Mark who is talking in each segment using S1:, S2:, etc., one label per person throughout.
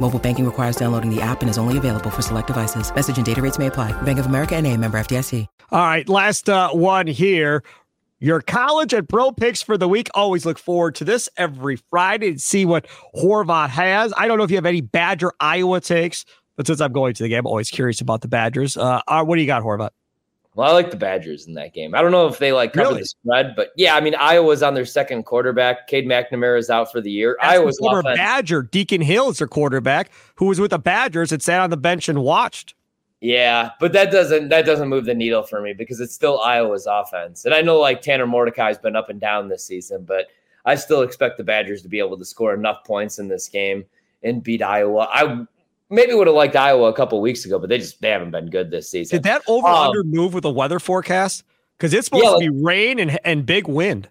S1: Mobile banking requires downloading the app and is only available for select devices. Message and data rates may apply. Bank of America and a member FDIC.
S2: All right, last uh, one here. Your college and pro picks for the week. Always look forward to this every Friday to see what Horvat has. I don't know if you have any Badger Iowa takes, but since I'm going to the game, I'm always curious about the Badgers. Uh, uh, what do you got, Horvat?
S3: Well, I like the Badgers in that game. I don't know if they like cover
S2: Really?
S3: the spread, but yeah, I mean Iowa's on their second quarterback. Cade McNamara is out for the year.
S2: That's
S3: Iowa's
S2: former
S3: offense,
S2: Badger Deacon Hill is their quarterback, who was with the Badgers and sat on the bench and watched.
S3: yeah, but that doesn't that doesn't move the needle for me because it's still Iowa's offense. And I know like Tanner Mordecai's been up and down this season, but I still expect the Badgers to be able to score enough points in this game and beat Iowa. I maybe would have liked Iowa a couple weeks ago, but they just they haven't been good this season.
S2: Did that over
S3: Um,
S2: under move with the weather forecast? Because it's supposed
S3: Yeah,
S2: to be rain and, and big wind.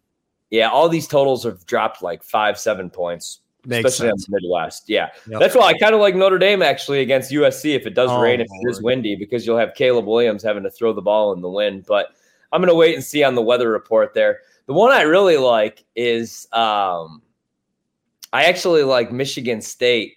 S3: Yeah, all these totals have dropped like five, seven points,
S2: Makes
S3: especially
S2: sense.
S3: on the Midwest. Yeah,
S2: Yep.
S3: that's why I kind of like Notre Dame actually against USC if it does
S2: Oh,
S3: rain, if it is windy, because you'll have Caleb Williams having to throw the ball in the wind. But I'm going to wait and see on the weather report there. The one I really like is um, I actually like Michigan State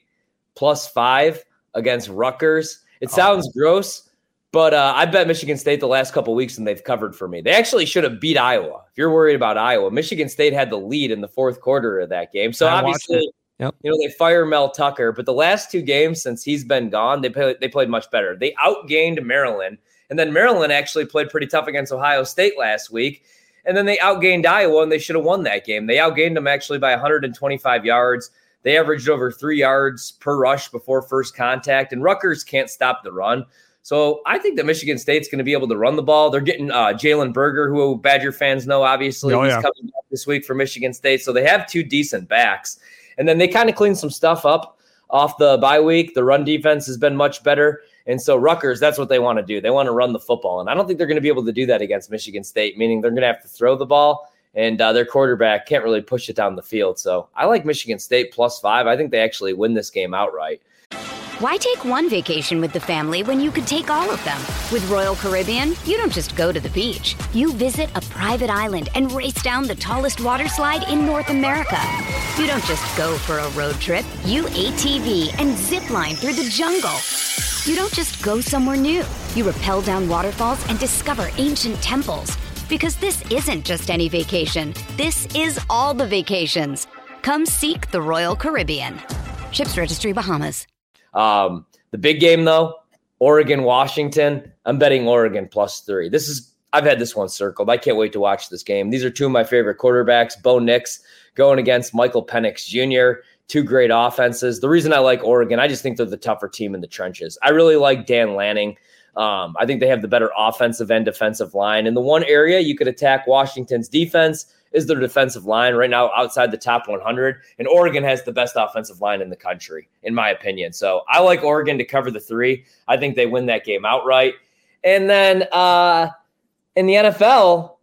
S3: plus five against Rutgers. It
S2: Oh.
S3: sounds gross, but uh, I bet Michigan State the last couple weeks and they've covered for me. They actually should have beat Iowa. If you're worried about Iowa, Michigan State had the lead in the fourth quarter of that game. So
S2: I
S3: obviously,
S2: Yep.
S3: you know they fire Mel Tucker, but the last two games since he's been gone, they played they played much better. They outgained Maryland, and then Maryland actually played pretty tough against Ohio State last week. And then they outgained Iowa, and they should have won that game. They outgained them actually by 125 yards. They averaged over three yards per rush before first contact, and Rutgers can't stop the run. So I think that Michigan State's going to be able to run the ball. They're getting uh, Jalen Berger, who Badger fans know, obviously.
S2: Oh,
S3: He's
S2: yeah.
S3: coming back this week for Michigan State. So they have two decent backs. And then they kind of cleaned some stuff up off the bye week. The run defense has been much better. And so Rutgers, that's what they want to do. They want to run the football. And I don't think they're going to be able to do that against Michigan State, meaning they're going to have to throw the ball. And uh, their quarterback can't really push it down the field. So I like Michigan State plus five. I think they actually win this game outright.
S4: Why take one vacation with the family when you could take all of them? With Royal Caribbean, you don't just go to the beach. You visit a private island and race down the tallest water slide in North America. You don't just go for a road trip. You ATV and zip line through the jungle. You don't just go somewhere new. You rappel down waterfalls and discover ancient temples. Because this isn't just any vacation. This is all the vacations. Come seek the Royal Caribbean. Ships Registry Bahamas.
S3: Um, the big game though, Oregon, Washington. I'm betting Oregon plus three. This is I've had this one circled. I can't wait to watch this game. These are two of my favorite quarterbacks, Bo Nix going against Michael Penix Jr. Two great offenses. The reason I like Oregon, I just think they're the tougher team in the trenches. I really like Dan Lanning. Um, I think they have the better offensive and defensive line. And the one area you could attack Washington's defense is their defensive line right now outside the top 100. And Oregon has the best offensive line in the country, in my opinion. So I like Oregon to cover the three. I think they win that game outright. And then uh, in the NFL,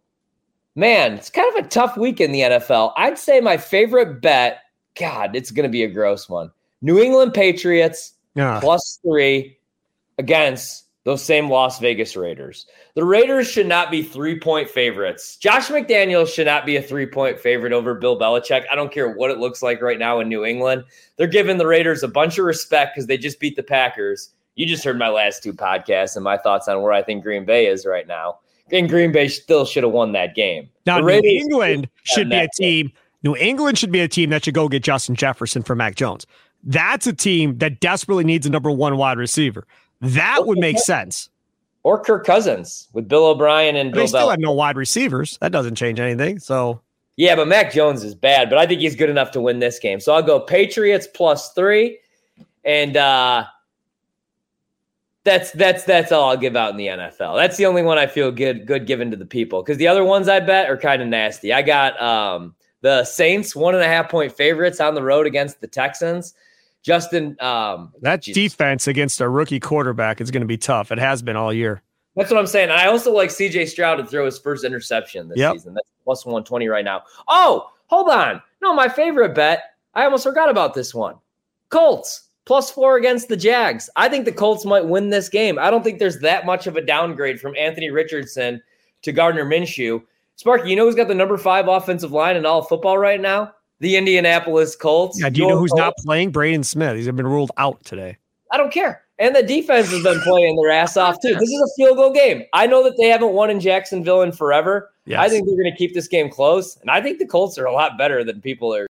S3: man, it's kind of a tough week in the NFL. I'd say my favorite bet, God, it's going to be a gross one. New England Patriots
S2: Yeah.
S3: plus three against those same Las Vegas Raiders. The Raiders should not be three point favorites. Josh McDaniels should not be a three point favorite over Bill Belichick. I don't care what it looks like right now in New England. They're giving the Raiders a bunch of respect because they just beat the Packers. You just heard my last two podcasts and my thoughts on where I think Green Bay is right now. And Green Bay still should have won that game.
S2: Now, New England should be a team. New England should be a team that should go get Justin Jefferson for Mac Jones. That's a team that desperately needs a number one wide receiver. That would make sense.
S3: Or Kirk Cousins with Bill O'Brien and Bill
S2: they still
S3: Belichick.
S2: have no wide receivers. That doesn't change anything. So
S3: yeah, but Mac Jones is bad, but I think he's good enough to win this game. So I'll go Patriots plus three, and uh, that's that's that's all I'll give out in the NFL. That's the only one I feel good good giving to the people because the other ones I bet are kind of nasty. I got um, the Saints one and a half point favorites on the road against the Texans. Justin, um,
S2: that defense against a rookie quarterback is going to be tough. It has been all year.
S3: That's what I'm saying. I also like CJ Stroud to throw his first interception this yep. season. That's plus 120 right now. Oh, hold on. No, my favorite bet. I almost forgot about this one. Colts plus four against the Jags. I think the Colts might win this game. I don't think there's that much of a downgrade from Anthony Richardson to Gardner Minshew. Sparky, you know who's got the number five offensive line in all football right now? The Indianapolis Colts.
S2: Yeah, do you know who's Colts. not playing? Braden Smith. He's been ruled out today.
S3: I don't care. And the defense has been playing their ass off too. This is a field goal game. I know that they haven't won in Jacksonville in forever. Yes. I think they're going to keep this game close, and I think the Colts are a lot better than people are